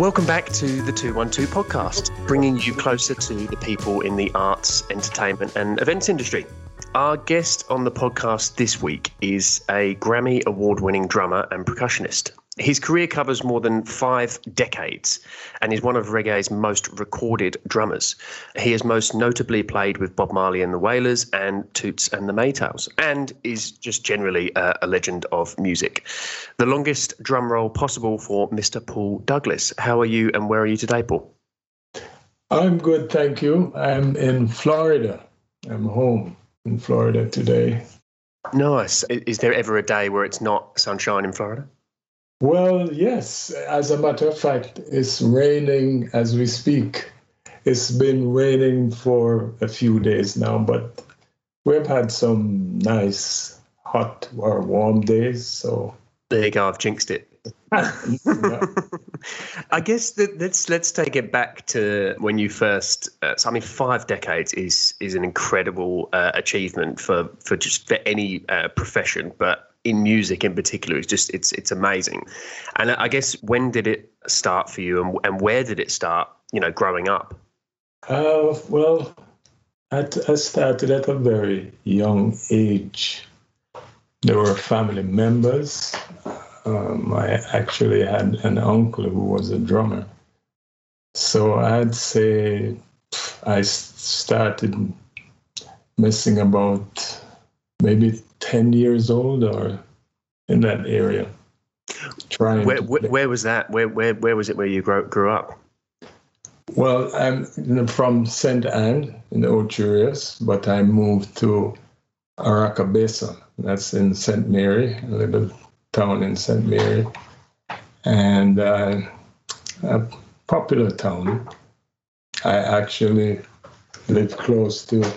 Welcome back to the 212 podcast, bringing you closer to the people in the arts, entertainment, and events industry. Our guest on the podcast this week is a Grammy award winning drummer and percussionist. His career covers more than five decades and is one of reggae's most recorded drummers. He has most notably played with Bob Marley and the Wailers and Toots and the Maytals, and is just generally a, a legend of music. The longest drum roll possible for Mr. Paul Douglas. How are you and where are you today, Paul? I'm good, thank you. I'm in Florida. I'm home in Florida today. Nice. Is there ever a day where it's not sunshine in Florida? Well, yes. As a matter of fact, it's raining as we speak. It's been raining for a few days now, but we've had some nice hot or warm days. So there you go. I've jinxed it. I guess that let's let's take it back to when you first. Uh, so I mean, five decades is is an incredible uh, achievement for for just for any uh, profession, but in music in particular, it's just it's it's amazing. And I guess when did it start for you, and and where did it start? You know, growing up. Uh, well, at, I started at a very young age. There were family members um, I actually had an uncle who was a drummer. So I'd say I started messing about maybe 10 years old or in that area. Trying where, where, where, was that? Where, where, where was it where you grew, grew up? Well, I'm from St. Anne in the Ocho Rios, but I moved to Oracabessa. That's in St. Mary, a little town in St. Mary, and uh, a popular town. I actually live close to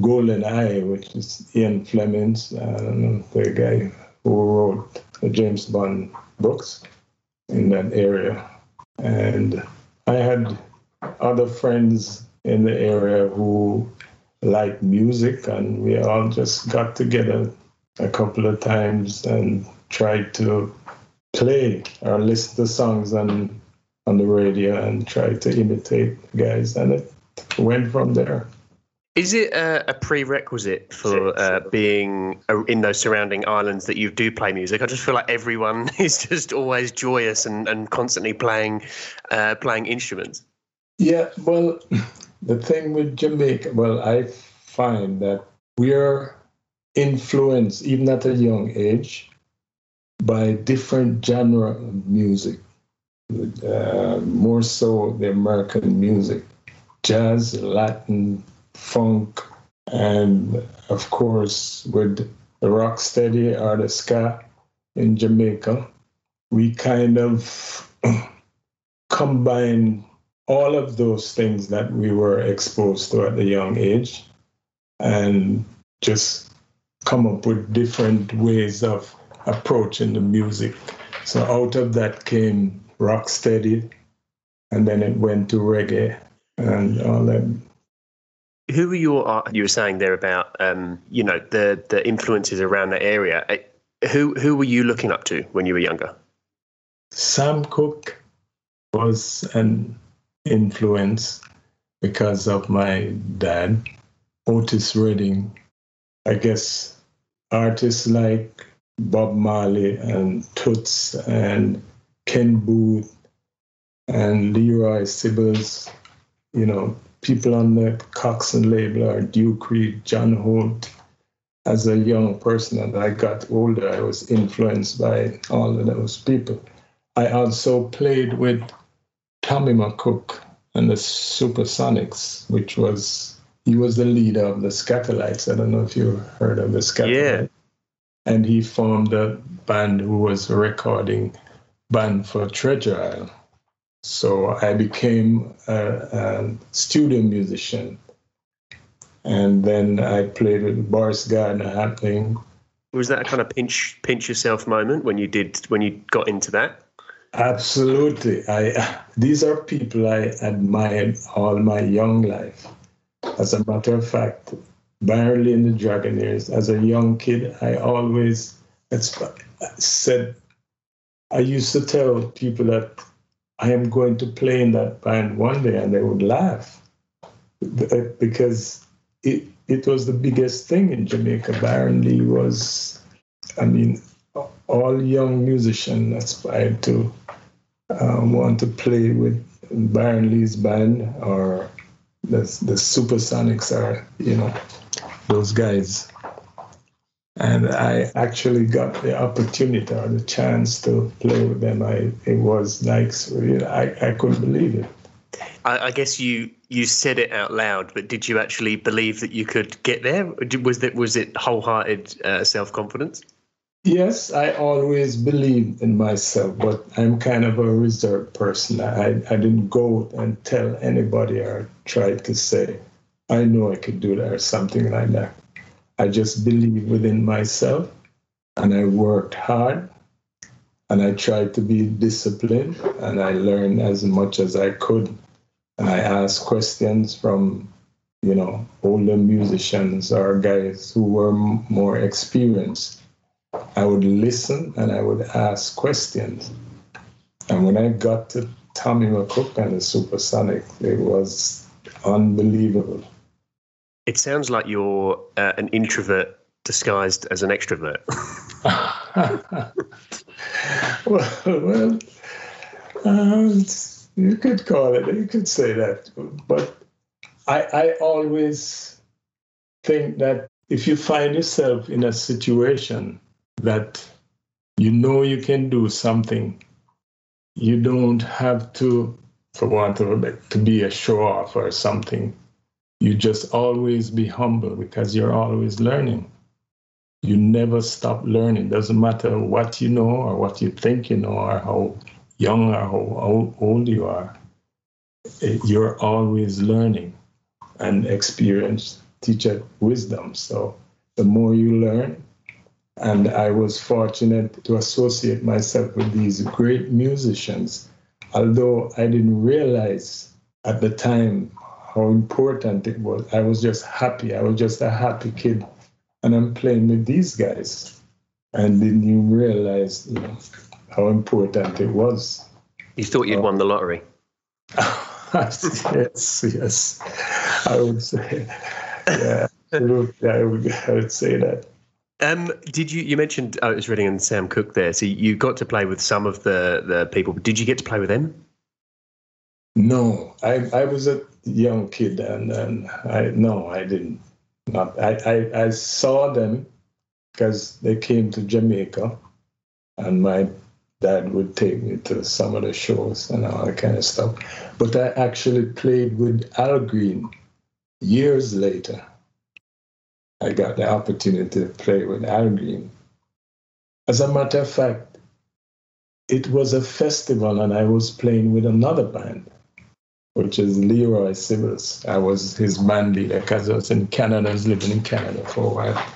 Golden Eye, which is Ian Fleming's, know, the guy who wrote the James Bond books in that area. And I had other friends in the area who liked music, and we all just got together a couple of times and tried to play or listen to songs on on the radio and try to imitate guys, and it went from there. Is it a, a prerequisite for uh, being in those surrounding islands that you do play music? I just feel like everyone is just always joyous and, and constantly playing uh, playing instruments. Yeah, well, the thing with Jamaica, well, I find that we're influenced, even at a young age, by different genre of music. Uh, more so the American music, jazz, Latin, funk, and of course with the rocksteady or the ska in Jamaica, we kind of combine all of those things that we were exposed to at a young age and just come up with different ways of approaching the music. So out of that came rocksteady, and then it went to reggae and all that. Who were your uh, you were saying there about um, you know the the influences around the area? Uh, who who were you looking up to when you were younger? Sam Cooke was an influence because of my dad. Otis Redding I guess artists like Bob Marley and Toots and Ken Boothe and Leroy Sibbles, you know, people on the Coxsone label or Duke Reid, John Holt. As a young person, and I got older, I was influenced by all of those people. I also played with Tommy McCook and the Supersonics, which was he was the leader of the Skatalites. I don't know if you heard of the Skatalites. Yeah. And he formed a band who was a recording band for Treasure Isle. So I became a, a studio musician. And then I played with Boris Gardiner happening. Was that a kind of pinch pinch yourself moment when you did when you got into that? Absolutely. I these are people I admired all my young life. As a matter of fact, Byron Lee in the Dragonaires, as a young kid, I always said, I used to tell people that I am going to play in that band one day, and they would laugh because it it was the biggest thing in Jamaica. Byron Lee was, I mean, all young musicians aspired to um, want to play with Byron Lee's band or the the Supersonics or you know those guys. And I actually got the opportunity or the chance to play with them. I it was like I, I couldn't believe it. I, I guess you you said it out loud, but did you actually believe that you could get there? Was that was it wholehearted uh, self confidence? Yes, I always believed in myself, but I'm kind of a reserved person. I, I didn't go and tell anybody or try to say, I know I could do that or something like that. I just believed within myself and I worked hard and I tried to be disciplined and I learned as much as I could and I asked questions from, you know, older musicians or guys who were more experienced. I would listen and I would ask questions. And when I got to Tommy McCook and the Supersonic, it was unbelievable. It sounds like you're uh, an introvert disguised as an extrovert. well, well uh, you could call it, you could say that. But I, I always think that if you find yourself in a situation that you know you can do something, you don't have to, for want of a bit, to be a show off or something. You just always be humble because you're always learning. You never stop learning. Doesn't matter what you know or what you think you know or how young or how old you are, eh, you're always learning and experience teacher wisdom. So the more you learn, and I was fortunate to associate myself with these great musicians, although I didn't realize at the time how important it was. I was just happy. I was just a happy kid. And I'm playing with these guys. And didn't even realize, you know, how important it was. You thought you'd oh. won the lottery? yes, yes. I would say, yeah, absolutely. I would, I would say that. Um, did you? You mentioned oh, was reading and Sam Cooke there. So you got to play with some of the the people. Did you get to play with them? No, I I was a young kid, and and I no, I didn't. Not I I, I saw them because they came to Jamaica, and my dad would take me to some of the shows and all that kind of stuff. But I actually played with Al Green years later. I got the opportunity to play with Al Green. As a matter of fact, it was a festival and I was playing with another band, which is Leroy Sibbles. I was his band leader because I was in Canada, I was living in Canada for a while.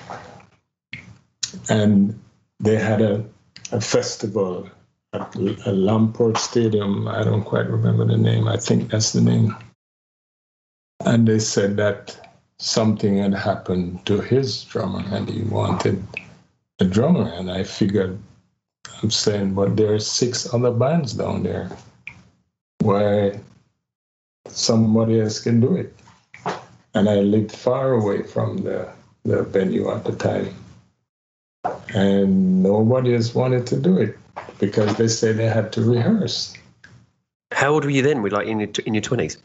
And they had a a festival at a Lamport Stadium. I don't quite remember the name. I think that's the name. And they said that something had happened to his drummer and he wanted a drummer. And I figured, I'm saying, but there are six other bands down there where somebody else can do it. And I lived far away from the, the venue at the time and nobody has wanted to do it because they say they had to rehearse. How old were you then? Were like in your in your twenties?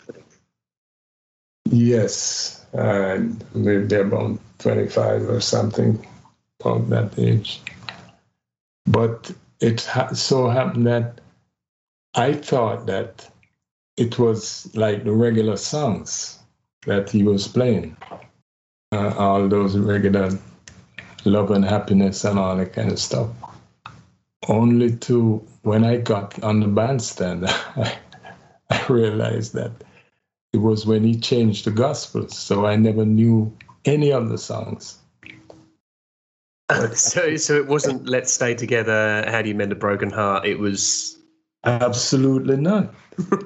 Yes, I lived there about twenty five or something, about that age. But it ha- so happened that I thought that it was like the regular songs that he was playing, uh, all those regular love and happiness and all that kind of stuff. Only to when I got on the bandstand, I, I realized that it was when he changed the gospel. So I never knew any of the songs. so, so it wasn't "Let's Stay Together." How do you mend a broken heart? It was absolutely not.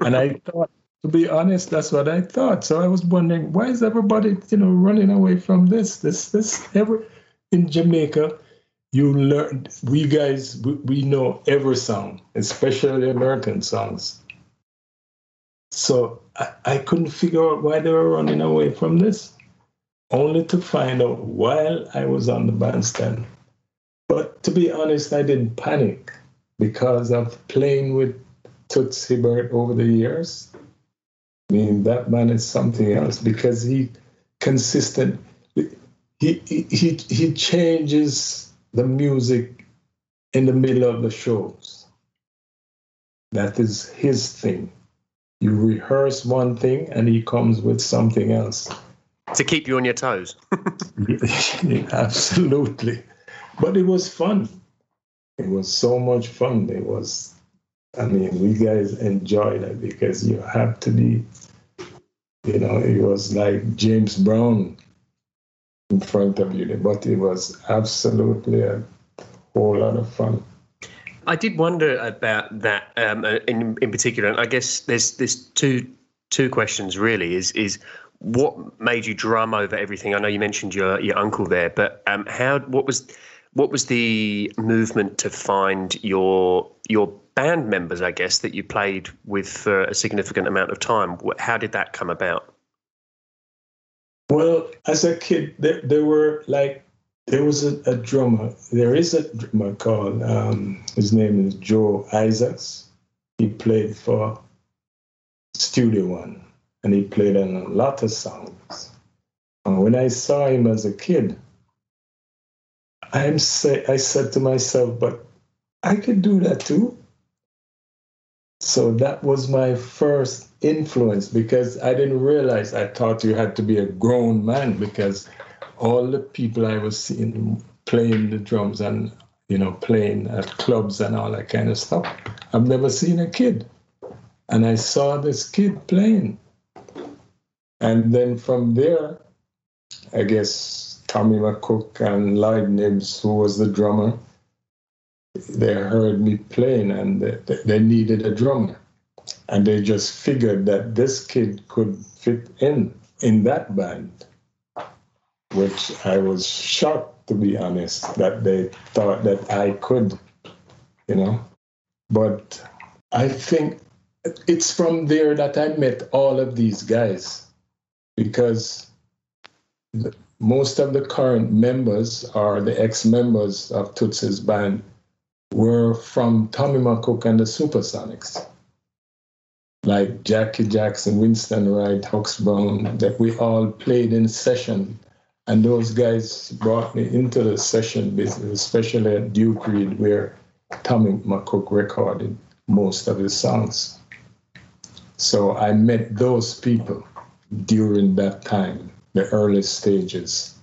and I thought, to be honest, that's what I thought. So I was wondering, why is everybody, you know, running away from this? This, this, every in Jamaica, you learn, we guys, we, we know every song, especially American songs. So I, I couldn't figure out why they were running away from this, only to find out while I was on the bandstand. But to be honest, I didn't panic because of playing with Toots Hibbert over the years. I mean, that man is something else because he consistent. He, he, he, he changes the music in the middle of the shows. That is his thing. You rehearse one thing and he comes with something else. To keep you on your toes. Absolutely. But it was fun. It was so much fun. It was, I mean, we guys enjoyed it because you have to be, you know, it was like James Brown in front of you, but it was absolutely a whole lot of fun. I did wonder about that um, in in particular, and I guess there's there's two two questions really. Is is what made you drum over everything? I know you mentioned your your uncle there, but um, how what was what was the movement to find your your band members? I guess that you played with for a significant amount of time. How did that come about? Well, as a kid, there, there were like there was a, a, drummer. There is a drummer called um, his name is Joe Isaacs. He played for Studio One, and he played on a lot of songs. And when I saw him as a kid, I'm say I said to myself, but I could do that too. So that was my first influence because I didn't realize I thought you had to be a grown man because all the people I was seeing playing the drums and you know playing at clubs and all that kind of stuff. I've never seen a kid, and I saw this kid playing, and then from there, I guess Tommy McCook and Lloyd Knibbs, who was the drummer, they heard me playing and they, they needed a drummer. And they just figured that this kid could fit in in that band, which I was shocked, to be honest, that they thought that I could, you know. But I think it's from there that I met all of these guys because most of the current members or the ex-members of Toots's band were from Tommy McCook and the Supersonics. Like Jackie Jackson, Winston Wright, Brown, that we all played in session. And those guys brought me into the session business, especially at Duke Reid, where Tommy McCook recorded most of his songs. So I met those people during that time the early stages.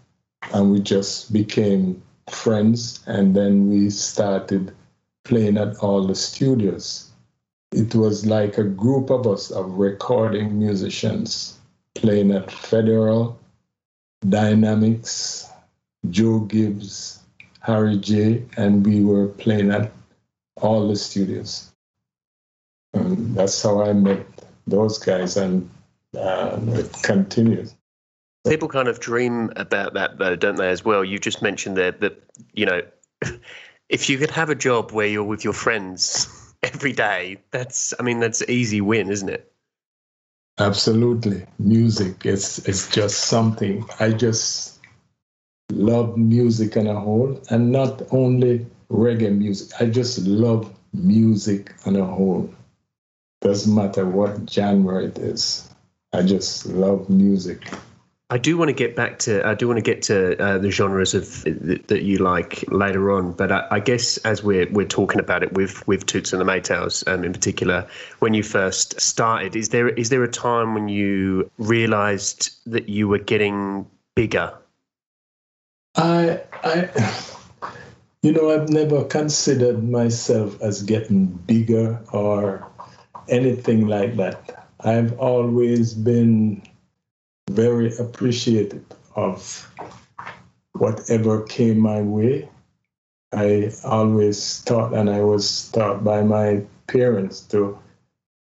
And we just became friends. And then we started playing at all the studios. It was like a group of us of recording musicians playing at Federal, Dynamics, Joe Gibbs, Harry J, and we were playing at all the studios. And that's how I met those guys, and uh, it continues. People kind of dream about that, though, don't they? As well, you just mentioned there that you know, if you could have a job where you're with your friends every day, that's I mean, that's easy win, isn't it? Absolutely, music. It's it's just something. I just love music on a whole, and not only reggae music. I just love music on a whole. Doesn't matter what genre it is. I just love music. I do want to get back to I do want to get to uh, the genres of that you like later on, but I, I, guess as we're we're talking about it with with Toots and the Maytals um, in particular, when you first started, is there is there a time when you realised that you were getting bigger? I I you know I've never considered myself as getting bigger or anything like that. I've always been very appreciative of whatever came my way. I always thought, and I was taught by my parents to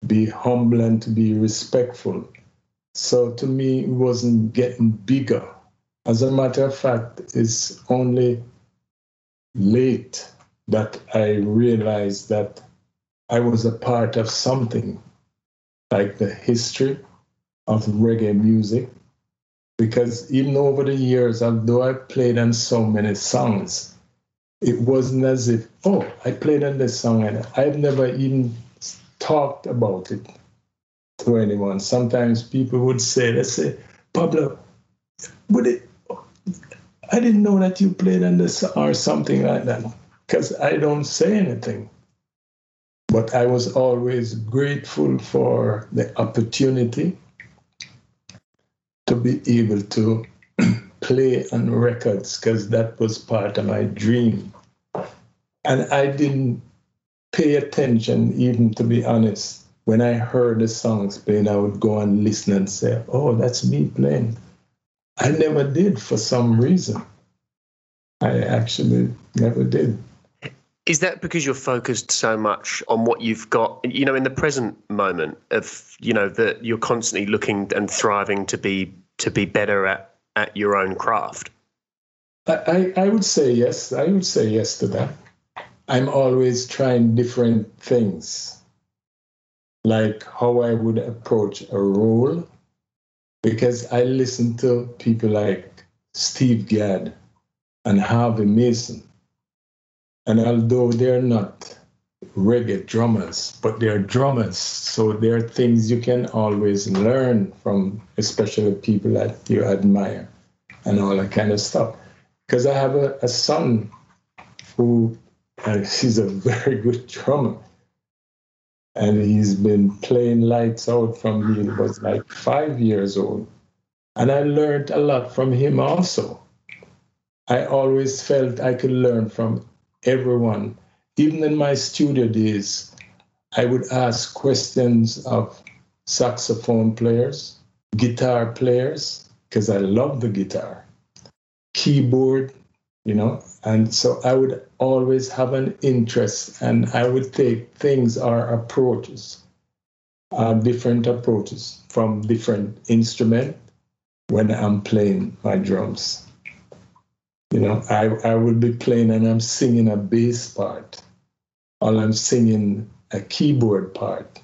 be humble and to be respectful. So to me, it wasn't getting bigger. As a matter of fact, it's only late that I realized that I was a part of something like the history of reggae music. Because even over the years, although I played on so many songs, it wasn't as if, oh, I played on this song and I've never even talked about it to anyone. Sometimes people would say, let's say, Pablo, would it, I didn't know that you played on this or something like that because I don't say anything. But I was always grateful for the opportunity to be able to play on records because that was part of my dream. And I didn't pay attention, even to be honest. When I heard the songs playing, I would go and listen and say, oh, that's me playing. I never did for some reason. I actually never did. Is that because you're focused so much on what you've got, you know, in the present moment of, you know, that you're constantly looking and thriving to be to be better at at your own craft? I, I would say yes. I would say yes to that. I'm always trying different things, like how I would approach a role, because I listen to people like Steve Gadd and Harvey Mason and although they're not reggae drummers, but they're drummers, so there are things you can always learn from, especially people that you admire and all that kind of stuff. Because I have a, a son who uh, he's a very good drummer. And he's been playing lights out from he was like five years old. And I learned a lot from him also. I always felt I could learn from everyone. Even in my studio days, I would ask questions of saxophone players, guitar players, because I love the guitar, keyboard, you know, and so I would always have an interest and I would take things or approaches, uh, different approaches from different instrument when I'm playing my drums. You know, I, I would be playing and I'm singing a bass part, or I'm singing a keyboard part.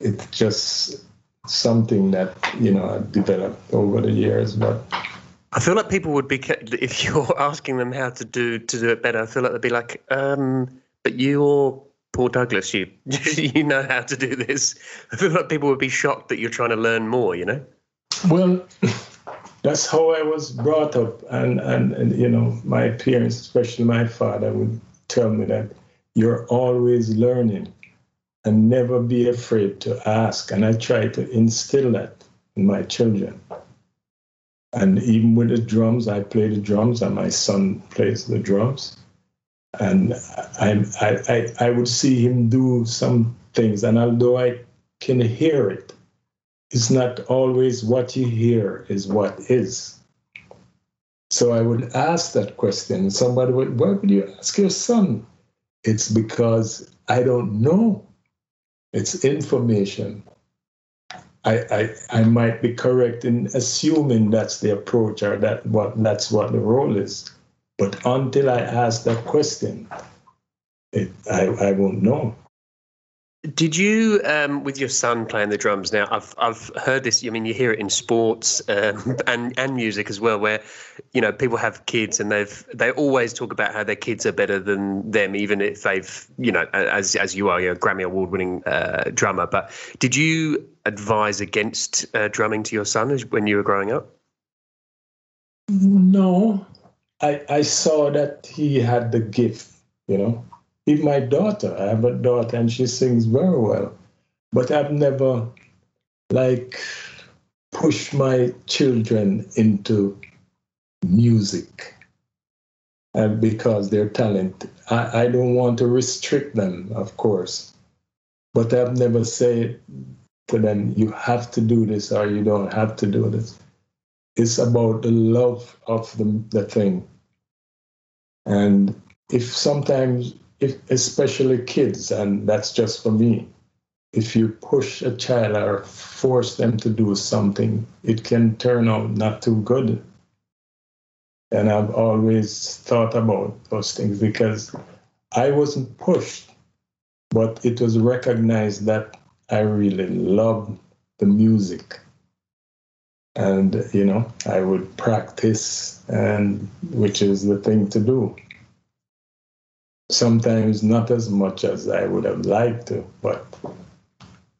It's just something that, you know, I developed over the years. But I feel like people would be, if you're asking them how to do to do it better, I feel like they'd be like, um, but you're Paul Douglas, you you know how to do this. I feel like people would be shocked that you're trying to learn more, you know? Well, that's how I was brought up. And, and, and, you know, my parents, especially my father, would tell me that you're always learning and never be afraid to ask. And I try to instill that in my children. And even with the drums, I play the drums, and my son plays the drums. And I, I, I, I would see him do some things, and although I can hear it, it's not always what you hear is what is. So I would ask that question. Somebody would, why would you ask your son? It's because I don't know. It's information. I, I, I might be correct in assuming that's the approach or that what that's what the role is. But until I ask that question, it, I, I won't know. Did you, um, with your son playing the drums? Now, I've I've heard this. I mean, you hear it in sports um, and and music as well, where you know people have kids and they've they always talk about how their kids are better than them, even if they've you know as as you are, you're a Grammy award winning uh, drummer. But did you advise against uh, drumming to your son when you were growing up? No, I I saw that he had the gift, you know even my daughter, I have a daughter and she sings very well. But I've never like pushed my children into music uh, because they're talented. I, I don't want to restrict them, of course. But I've never said to them, you have to do this or you don't have to do this. It's about the love of the, the thing. And if sometimes especially kids, and that's just for me. If you push a child or force them to do something, it can turn out not too good. And I've always thought about those things because I wasn't pushed, but it was recognized that I really loved the music. And, you know, I would practice, and which is the thing to do. Sometimes not as much as I would have liked to, but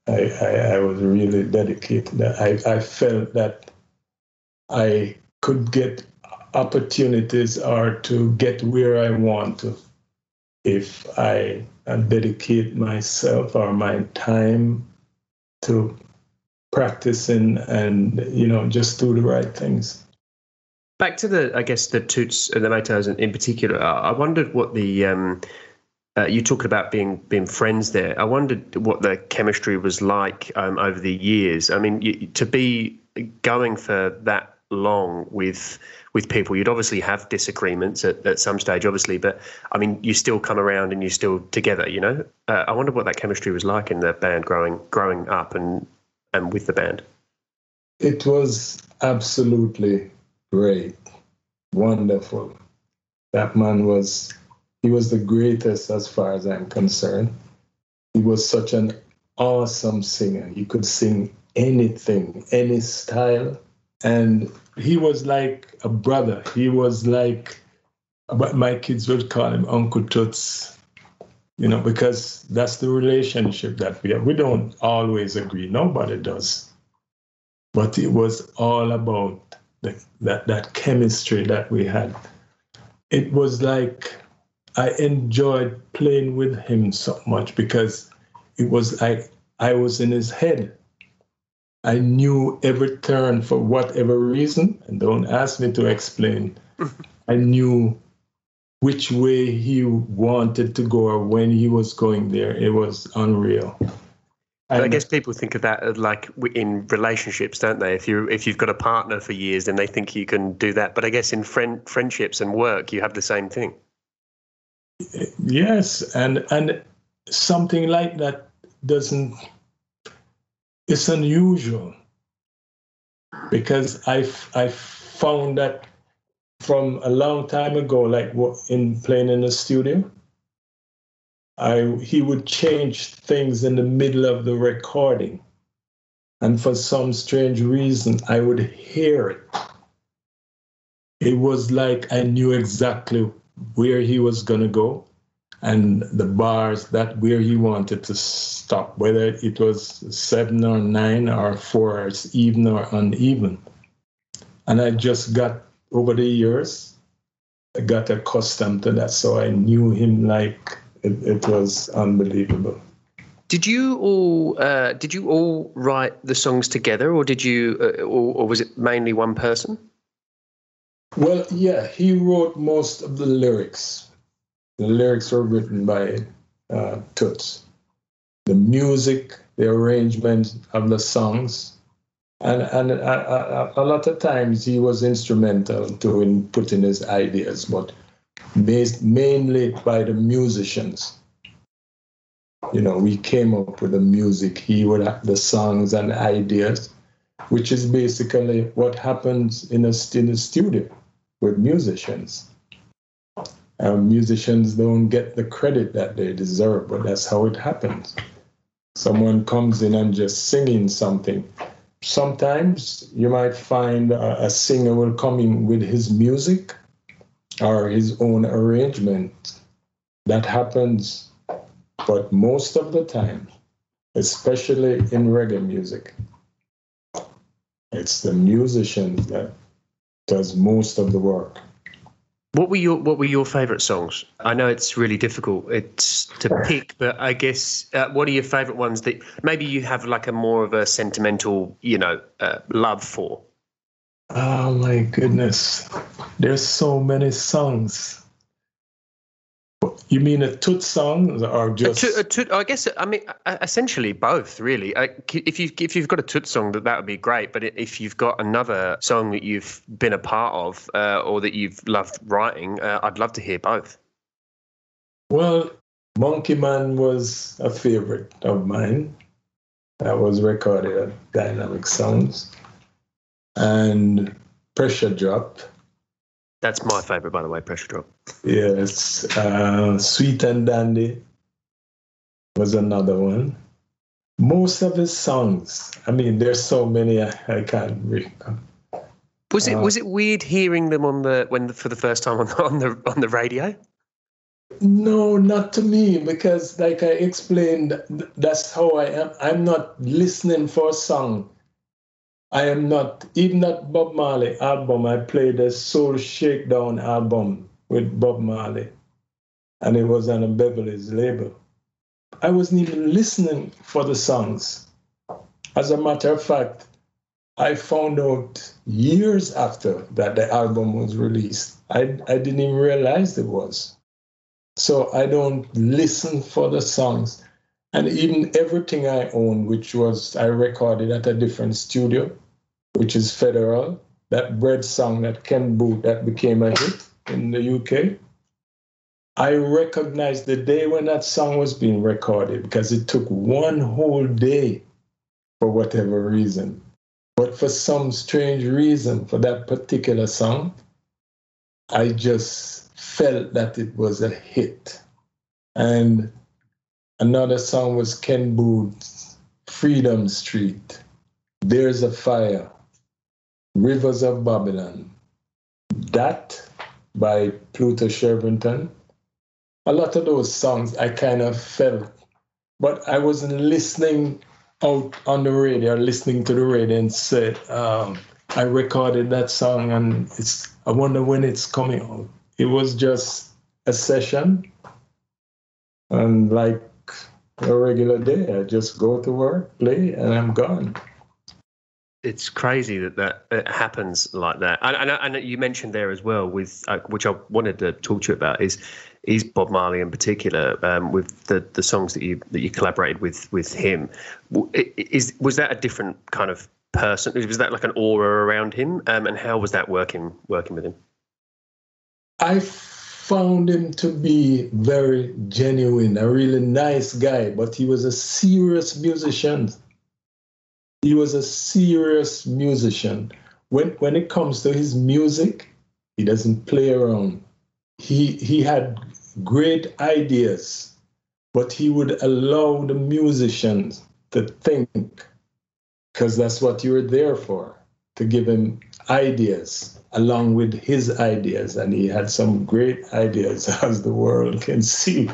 I, I, I was really dedicated. I, I felt that I could get opportunities or to get where I want to if I dedicate myself or my time to practicing and you know just do the right things. Back to the, I guess the toots and the Maytals in particular. I wondered what the um, uh, you talked about being being friends there. I wondered what the chemistry was like um, over the years. I mean, you, to be going for that long with with people. You'd obviously have disagreements at, at some stage, obviously, but I mean, you still come around and you're still together. You know, uh, I wonder what that chemistry was like in the band growing growing up and and with the band. It was absolutely great, wonderful. That man was he was the greatest as far as I'm concerned. He was such an awesome singer. He could sing anything, any style and he was like a brother. He was like my kids would call him Uncle Toots, you know, because that's the relationship that we have. We don't always agree, nobody does. But it was all about the, that, that chemistry that we had. It was like I enjoyed playing with him so much because it was like I was in his head I knew every turn for whatever reason, and don't ask me to explain. I knew which way he wanted to go or when he was going there. It was unreal. I guess people think of that like in relationships, don't they? If you if you've got a partner for years, then they think you can do that. But I guess in friend friendships and work, you have the same thing. Yes, and and something like that doesn't it's unusual because I I found that from a long time ago, like in playing in the studio, I he would change things in the middle of the recording, and for some strange reason, I would hear it. It was like I knew exactly where he was gonna go, and the bars that where he wanted to stop, whether it was seven or nine or four, it's even or uneven. And I just got over the years, I got accustomed to that. So I knew him like it, it was unbelievable. Did you all uh, did you all write the songs together, or did you, uh, or, or was it mainly one person? Well, yeah, he wrote most of the lyrics the lyrics were written by uh, Toots. The music, the arrangement of the songs, and and a, a, a lot of times he was instrumental to in putting his ideas, but based mainly by the musicians. You know, we came up with the music. He would have the songs and ideas, which is basically what happens in a in a studio with musicians um, musicians don't get the credit that they deserve, but that's how it happens. Someone comes in and just singing something. Sometimes you might find a, a singer will come in with his music or his own arrangement. That happens, but most of the time, especially in reggae music, it's the musicians that does most of the work. What were your What were your favourite songs? I know it's really difficult it's to pick, but I guess uh, what are your favourite ones that maybe you have like a more of a sentimental, you know, uh, love for? Oh my goodness, there's so many songs. You mean a toot song or just? A toot, a toot, I guess I mean essentially both, really. If you if you've got a toot song, that that would be great. But if you've got another song that you've been a part of uh, or that you've loved writing, uh, I'd love to hear both. Well, Monkey Man was a favorite of mine. That was recorded at Dynamic Sounds, and Pressure Drop that's my favorite, by the way, Pressure Drop. Yes. Uh, Sweet and Dandy was another one. Most of his songs. I mean, there's so many I, I can't read. Was it uh, was it weird hearing them on the when for the first time on the, on the on the radio? No, not to me, because like I explained, that's how I am. I'm not listening for a song. I am not even that Bob Marley album. I played a Soul Shakedown album with Bob Marley, and it was on a Beverly's label. I wasn't even listening for the songs. As a matter of fact, I found out years after that the album was released. I, I didn't even realize it was. So I don't listen for the songs. And even everything I own, which was I recorded at a different studio, which is Federal, that bread song that Ken Boothe that became a hit in the UK. I recognized the day when that song was being recorded because it took one whole day for whatever reason. But for some strange reason, for that particular song, I just felt that it was a hit. And another song was Ken Boothe's Freedom Street, There's a Fire, Rivers of Babylon. That by Pluto Shervington. A lot of those songs I kind of felt, but I wasn't listening out on the radio, listening to the radio, and said, um, I recorded that song and it's I wonder when it's coming out. It was just a session and like a regular day. I just go to work, play, and I'm gone. It's crazy that that it happens like that. And, and, and, you mentioned there as well, with uh, which I wanted to talk to you about, is is Bob Marley in particular um, with the, the songs that you that you collaborated with with him. Is was that a different kind of person? Was that like an aura around him? Um, and how was that working working with him? I found him to be very genuine, a really nice guy, but he was a serious musician. He was a serious musician. When when it comes to his music, he doesn't play around. He he had great ideas, but he would allow the musicians to think, because that's what you were there for, to give him ideas along with his ideas. And he had some great ideas, as the world can see.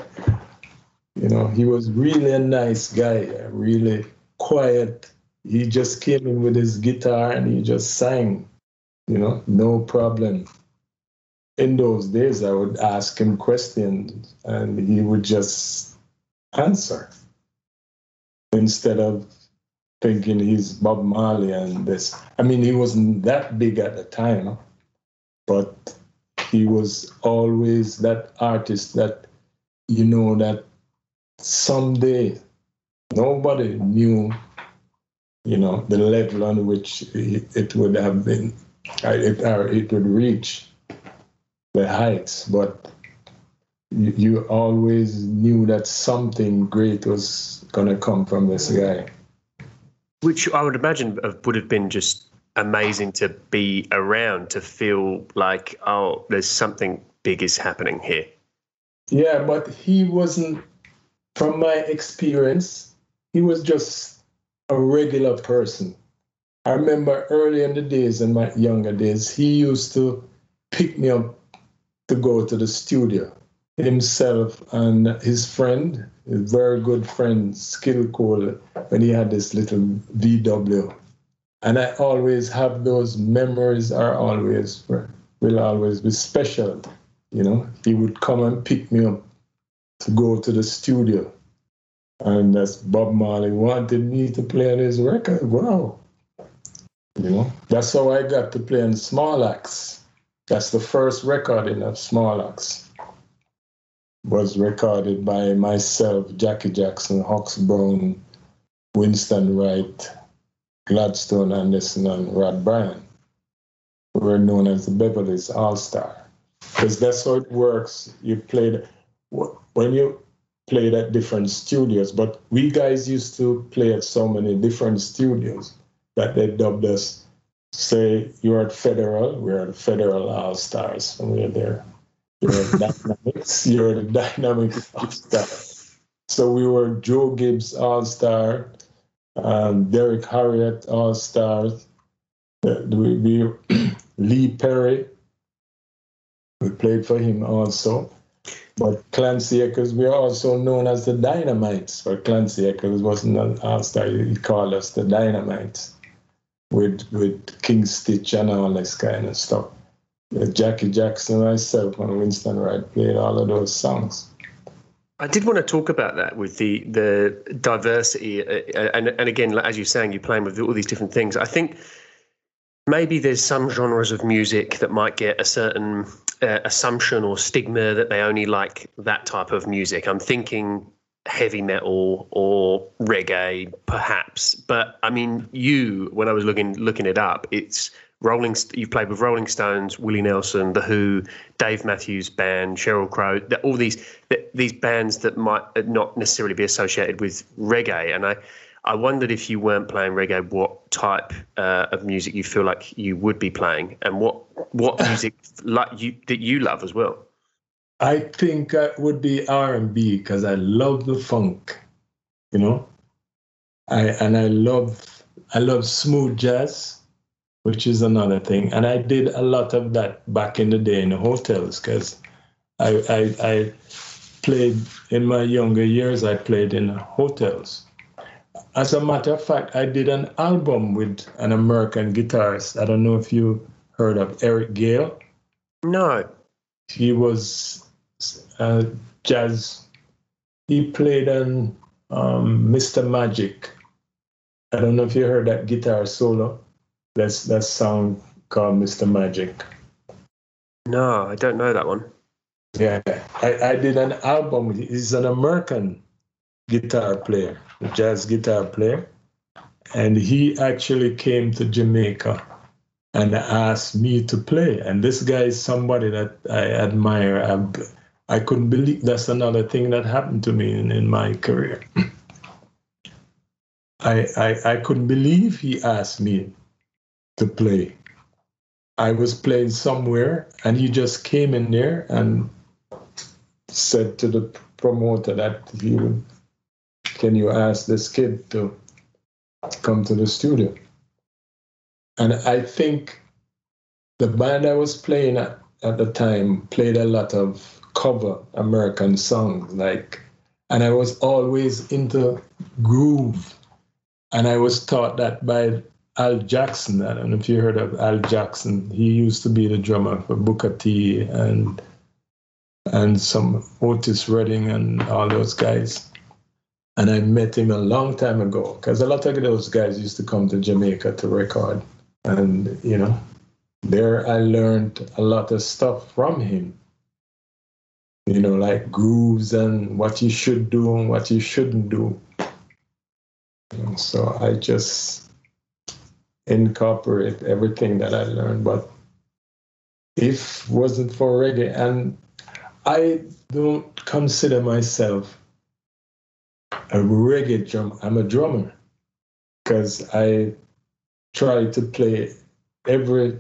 You know, he was really a nice guy, really quiet. He just came in with his guitar and he just sang, you know, no problem in those days, I would ask him questions and he would just answer instead of thinking he's Bob Marley and this. I mean, he wasn't that big at the time, but he was always that artist that you know that someday nobody knew, you know, the level on which it would have been, it, or it would reach the heights, but you, you always knew that something great was going to come from this guy. Which I would imagine would have been just amazing to be around, to feel like, oh, there's something big is happening here. Yeah, but he wasn't, from my experience, he was just a regular person. I remember early in the days, in my younger days, he used to pick me up to go to the studio. Himself and his friend, his very good friend, Skill Cole, when he had this little VW. And I always have those memories are always will always be special. You know, he would come and pick me up to go to the studio. And that's Bob Marley wanted me to play on his record. Wow. You know, that's how I got to play on Small Axe. That's the first recording of Small Axe. Was recorded by myself, Jackie Jackson, Hux Brown, Winston Wright, Gladstone Anderson, and Rod Bryan. Were known as the Beverly's All Star. Because that's how it works. You played when you played at different studios, but we guys used to play at so many different studios that they dubbed us say you're at Federal, we're at Federal All Stars, and we're there. You're at Dynamics, you're at Dynamics All Star. So we were Joe Gibbs All Star, um, Derrick Harriott, All Stars. We, we Lee Perry, we played for him also. But Clancy Eccles, we are also known as the Dynamites. For Clancy Eccles wasn't an all-star, he called us the Dynamites with with King Stitt and all this kind of stuff. Jackie Jackson, myself, and Winston Wright played all of those songs. I did want to talk about that with the the diversity, uh, and and again, as you're saying, you're playing with all these different things. I think maybe there's some genres of music that might get a certain uh, assumption or stigma that they only like that type of music. I'm thinking heavy metal or reggae, perhaps. But I mean, you, when I was looking looking it up, it's Rolling. You've played with Rolling Stones, Willie Nelson, The Who, Dave Matthews Band, Sheryl Crow. All these these bands that might not necessarily be associated with reggae. And I, I wondered if you weren't playing reggae, what type uh, of music you feel like you would be playing, and what what music like you that you love as well. I think it would be R and B because I love the funk, you know. I and I love I love smooth jazz which is another thing. And I did a lot of that back in the day in the hotels because I, I, I played in my younger years, I played in hotels. As a matter of fact, I did an album with an American guitarist. I don't know if you heard of Eric Gale. No. He was a jazz. He played on um, Mr. Magic. I don't know if you heard that guitar solo. That's that song called Mr. Magic. No, I don't know that one. Yeah, I, I did an album. He's an American guitar player, jazz guitar player, and he actually came to Jamaica and asked me to play. And this guy is somebody that I admire. I, I couldn't believe that's another thing that happened to me in, in my career. I, I I couldn't believe he asked me to play. I was playing somewhere, and he just came in there and said to the promoter that would, can you ask this kid to come to the studio? And I think the band I was playing at, at the time played a lot of cover American songs, like, and I was always into groove. And I was taught that by Al Jackson. I don't know if you heard of Al Jackson. He used to be the drummer for Booker T and and some Otis Redding and all those guys. And I met him a long time ago because a lot of those guys used to come to Jamaica to record. And, you know, there I learned a lot of stuff from him. You know, like grooves and what you should do and what you shouldn't do. And so I just incorporate everything that I learned. But if wasn't for reggae, and I don't consider myself a reggae drum. I'm a drummer because I try to play every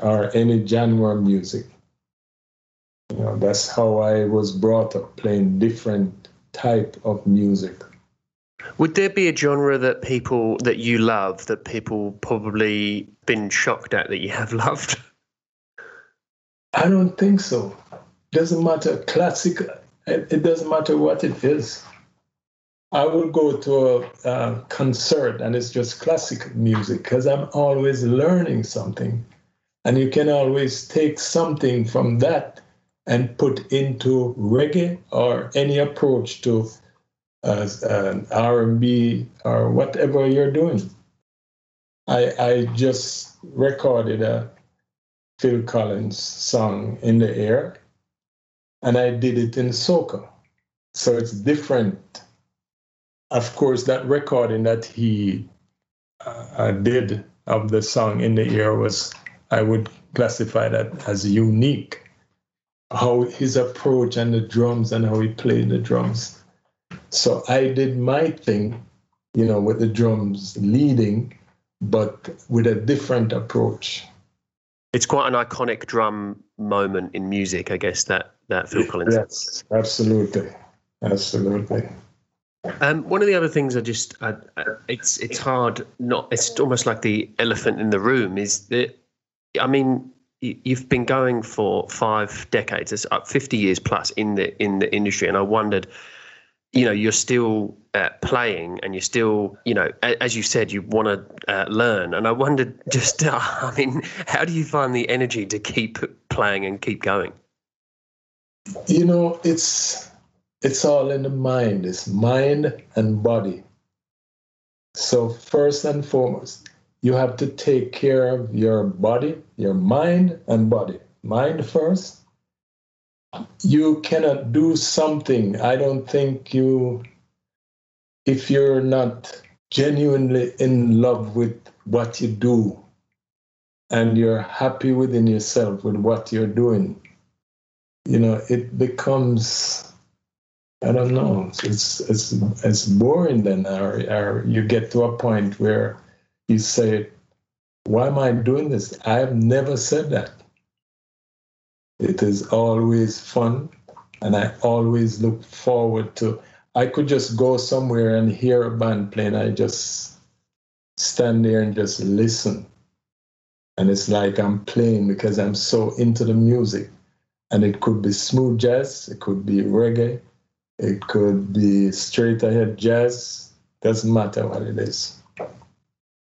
or any genre of music. You know, that's how I was brought up playing different type of music. Would there be a genre that people that you love that people probably been shocked at that you have loved? I don't think so. Doesn't matter classic. It doesn't matter what it is. I will go to a, a concert and it's just classic music because I'm always learning something, and you can always take something from that and put into reggae or any approach to as an R&B or whatever you're doing. I I just recorded a Phil Collins song in the air, and I did it in soca, so it's different. Of course, that recording that he uh, did of the song in the air was I would classify that as unique. How his approach and the drums and how he played the drums so I did my thing, you know, with the drums leading, but with a different approach. It's quite an iconic drum moment in music, I guess. That that Phil Collins. Yes, absolutely, absolutely. Um, one of the other things I just, I, I, it's it's hard not. It's almost like the elephant in the room. Is that, I mean, you've been going for five decades, it's up fifty years plus in the in the industry, and I wondered, you know, you're still uh, playing, and you're still, you know, as you said, you want to uh, learn, and I wondered, just, uh, I mean, how do you find the energy to keep playing and keep going? You know, it's it's all in the mind. It's mind and body. So first and foremost, you have to take care of your body, your mind and body. Mind first. You cannot do something. I don't think you, if you're not genuinely in love with what you do and you're happy within yourself with what you're doing, you know, it becomes I don't know. It's it's it's boring then, or, or you get to a point where you say, "Why am I doing this?" I have never said that. It is always fun, and I always look forward to. I could just go somewhere and hear a band playing. I just stand there and just listen, and it's like I'm playing because I'm so into the music. And it could be smooth jazz, it could be reggae, it could be straight ahead jazz. Doesn't matter what it is.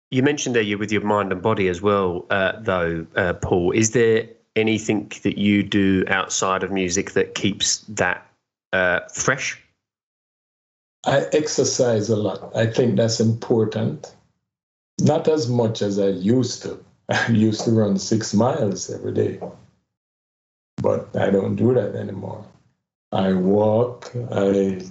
You mentioned that you're with your mind and body as well, uh, though, uh, Paul. Is there anything that you do outside of music that keeps that uh, fresh? I exercise a lot. I think that's important. Not as much as I used to. I used to run six miles every day, but I don't do that anymore. I walk, I,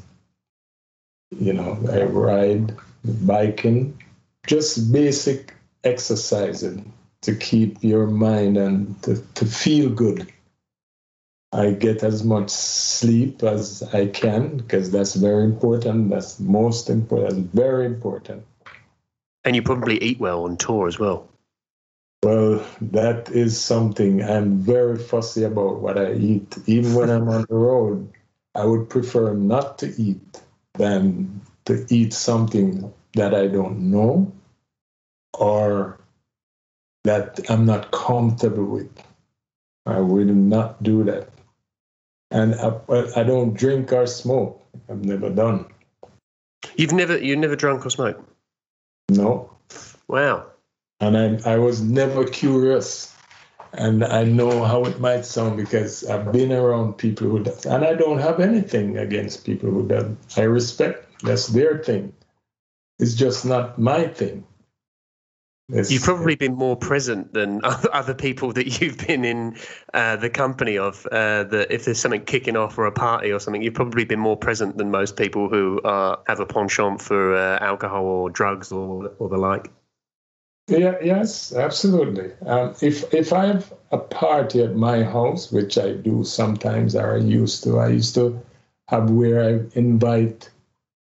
you know, I ride, biking, just basic exercising to keep your mind and to, to feel good. I get as much sleep as I can because that's very important. That's most important. That's very important. And you probably eat well on tour as well. Well, that is something I'm very fussy about what I eat. Even when I'm on the road, I would prefer not to eat than to eat something that I don't know or that I'm not comfortable with. I will not do that. And I, I don't drink or smoke. I've never done. You've never you never drunk or smoked? No. Wow and I, I was never curious. And I know how it might sound because I've been around people who does, and I don't have anything against people who do. I respect that's their thing. It's just not my thing. It's, you've probably been more present than other people that you've been in uh, the company of. Uh, that if there's something kicking off or a party or something, you've probably been more present than most people who uh, have a penchant for uh, alcohol or drugs or, or the like. Yeah, yes, absolutely. Um, if if I have a party at my house, which I do sometimes, or I used to, I used to have where I invite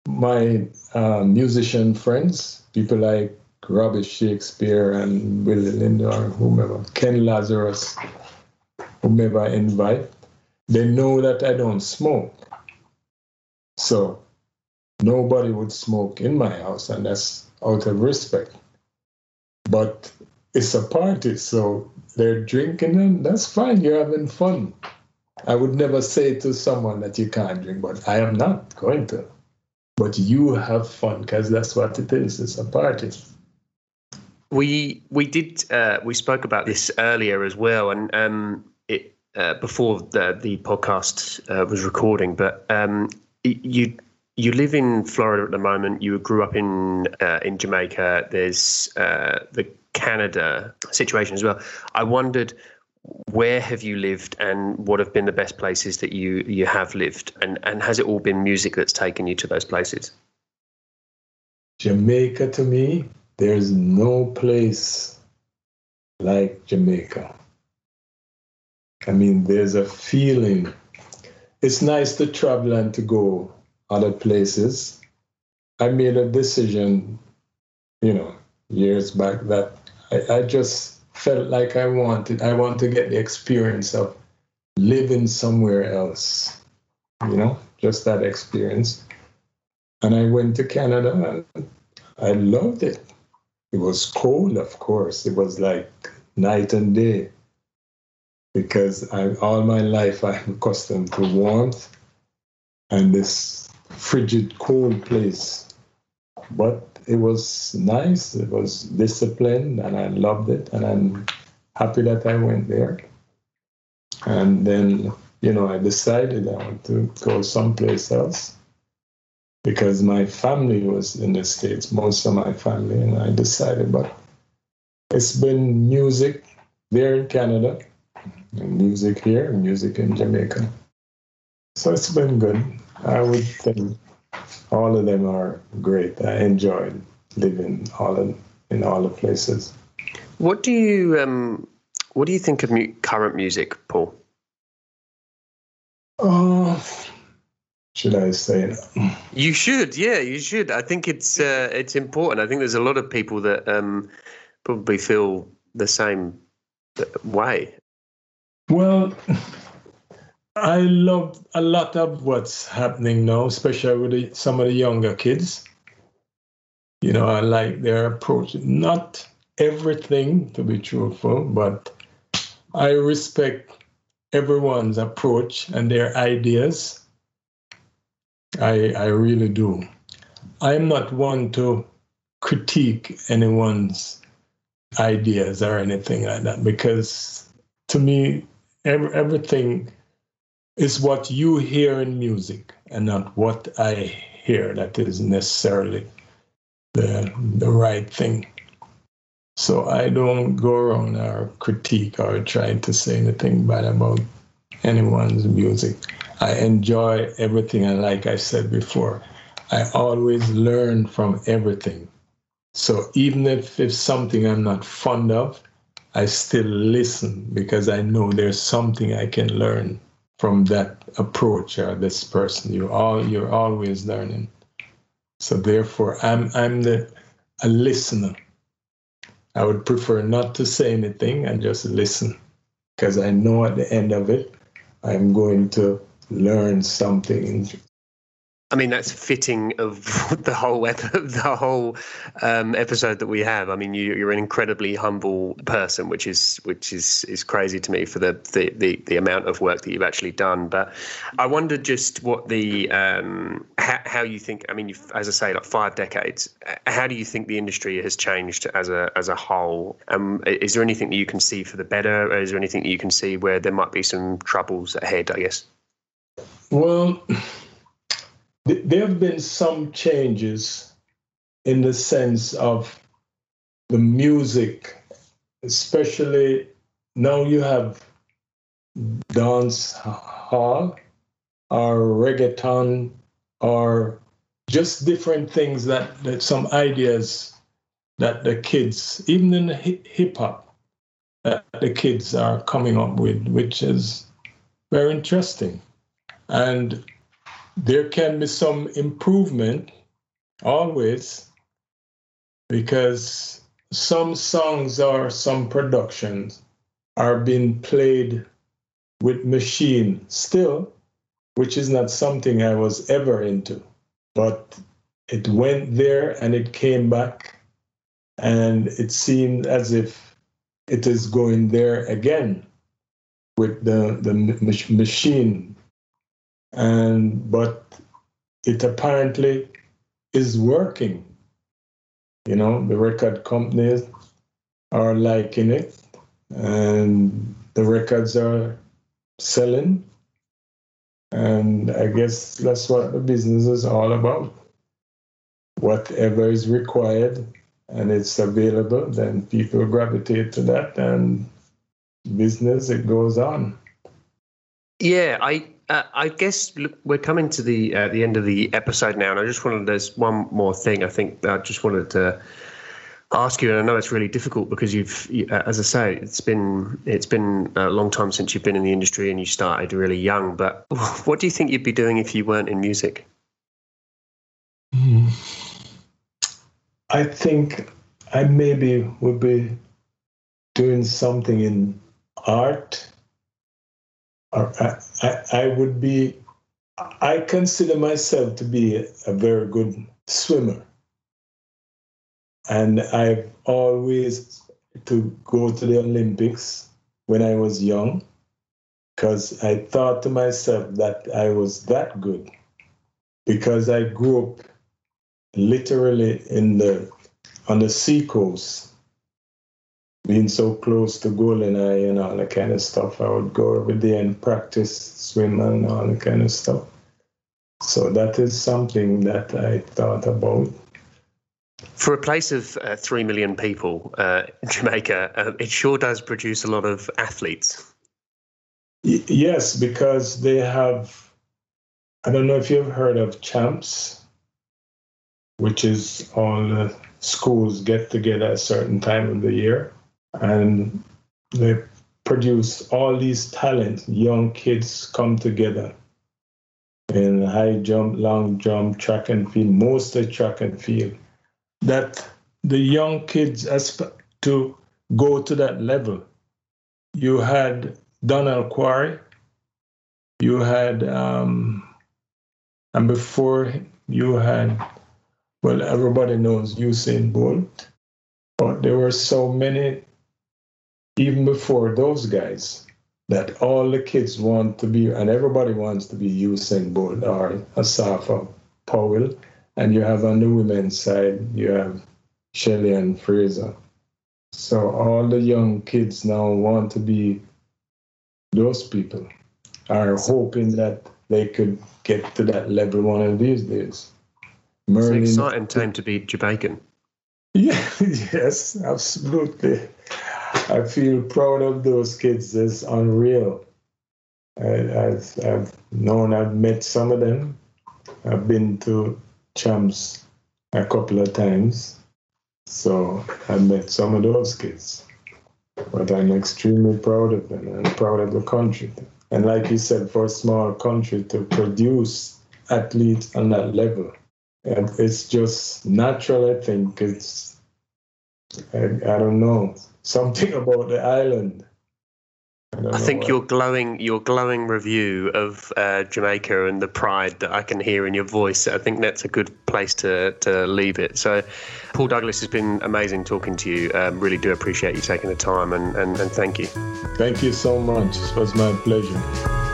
my uh, musician friends, people like Robbie Shakespeare and Willie Lindo or whomever, Ken Lazarus, whomever I invite. They know that I don't smoke, so nobody would smoke in my house, and that's out of respect but it's a party, so they're drinking and that's fine. You're having fun. I would never say to someone that you can't drink, but I am not going to. But you have fun because that's what it is. It's a party. We we did uh, we spoke about this earlier as well, and um, it uh, before the the podcast uh, was recording. But um, you you live in Florida at the moment. You grew up in uh, in Jamaica. There's uh, the Canada situation as well. I wondered where have you lived and what have been the best places that you you have lived and and has it all been music that's taken you to those places? Jamaica to me, there's no place like Jamaica. I mean, there's a feeling. It's nice to travel and to go other places. I made a decision, you know, years back that I, I just felt like I wanted, I want to get the experience of living somewhere else, you know, just that experience. And I went to Canada and I loved it. It was cold, of course. It was like night and day because I, all my life I'm accustomed to warmth and this frigid, cold place. But it was nice. It was disciplined, and I loved it. And I'm happy that I went there. And then, you know, I decided I want to go someplace else because my family was in the States, most of my family, and I decided, but it's been music there in Canada, music here, music in Jamaica. So it's been good. I would think all of them are great. I enjoyed living all in, in all the places. What do you um, what do you think of mu- current music, Paul? Should I say? You should, yeah, you should. I think it's uh, it's important. I think there's a lot of people that um, probably feel the same way. Well, I love a lot of what's happening now, especially with the, some of the younger kids. You know, I like their approach. Not everything, to be truthful, but I respect everyone's approach and their ideas. I, I really do. I'm not one to critique anyone's ideas or anything like that because to me, every, everything is what you hear in music and not what I hear that is necessarily the, the right thing. So I don't go around or critique or try to say anything bad about anyone's music. I enjoy everything, and like I said before, I always learn from everything. So even if it's something I'm not fond of, I still listen because I know there's something I can learn from that approach or this person. You all you're always learning. So therefore, I'm I'm the a listener. I would prefer not to say anything and just listen, because I know at the end of it, I'm going to learn something I mean, that's fitting of the whole the whole um, episode that we have. I mean, you, are an incredibly humble person, which is which is is crazy to me for the, the, the, the, amount of work that you've actually done. But I wonder just what the um, how, how you think. I mean, as I say, like five decades. How do you think the industry has changed as a as a whole? Um, is there anything that you can see for the better? Or is there anything that you can see where there might be some troubles ahead? I guess. Well there have been some changes in the sense of the music, especially now you have dance hall or reggaeton or just different things that, that some ideas that the kids, even in hip hop, that the kids are coming up with, which is very interesting. And there can be some improvement always because some songs or some productions are being played with machine still, which is not something I was ever into. But it went there and it came back, and it seemed as if it is going there again with the, the machine and but it apparently is working. You know, the record companies are liking it, and the records are selling. And I guess that's what the business is all about. Whatever is required and it's available, then people gravitate to that, and business it goes on. Yeah, I uh, I guess look, we're coming to the uh, the end of the episode now, and I just wanted there's one more thing. I think I just wanted to ask you, and I know it's really difficult because you've, uh, as I say, it's been it's been a long time since you've been in the industry, and you started really young. But what do you think you'd be doing if you weren't in music? I think I maybe would be doing something in art I, I, I would be I consider myself to be a very good swimmer. And I've always to go to the Olympics when I was young because I thought to myself that I was that good because I grew up literally in the on the seacoast being so close to Goldeneye and I, and all that kind of stuff, I would go every day and practice swimming and all that kind of stuff. So that is something that I thought about. For a place of uh, 3 million people, uh, Jamaica, uh, it sure does produce a lot of athletes. Y- yes, because they have, I don't know if you've heard of CHAMPS, which is all the schools get together at a certain time of the year and they produce all these talents. Young kids come together in high jump, long jump, track and field, mostly track and field. That the young kids aspect to go to that level. You had Donald Quarrie, you had, um, and before you had, well, everybody knows Usain Bolt, but there were so many even before those guys, that all the kids want to be, and everybody wants to be Usain Bolt or Asafa Powell. And you have on the women's side, you have Shelly-Ann Fraser. So all the young kids now want to be those people, are hoping that they could get to that level one of these days. Merlin, it's an exciting time to be Jamaican. Yeah, yes, absolutely. I feel proud of those kids. It's unreal. I, have I've known, I've met some of them. I've been to champs a couple of times. So I met some of those kids. But I'm extremely proud of them. I'm proud of the country. And like you said, for a small country to produce athletes on that level, it's just natural, I think. It's, I, I don't know something about the island. I, I think your glowing your glowing review of uh, Jamaica and the pride that I can hear in your voice. I think that's a good place to to leave it. So, Paul Douglas has been amazing talking to you. Um, really do appreciate you taking the time and, and, and thank you. Thank you so much. It was my pleasure.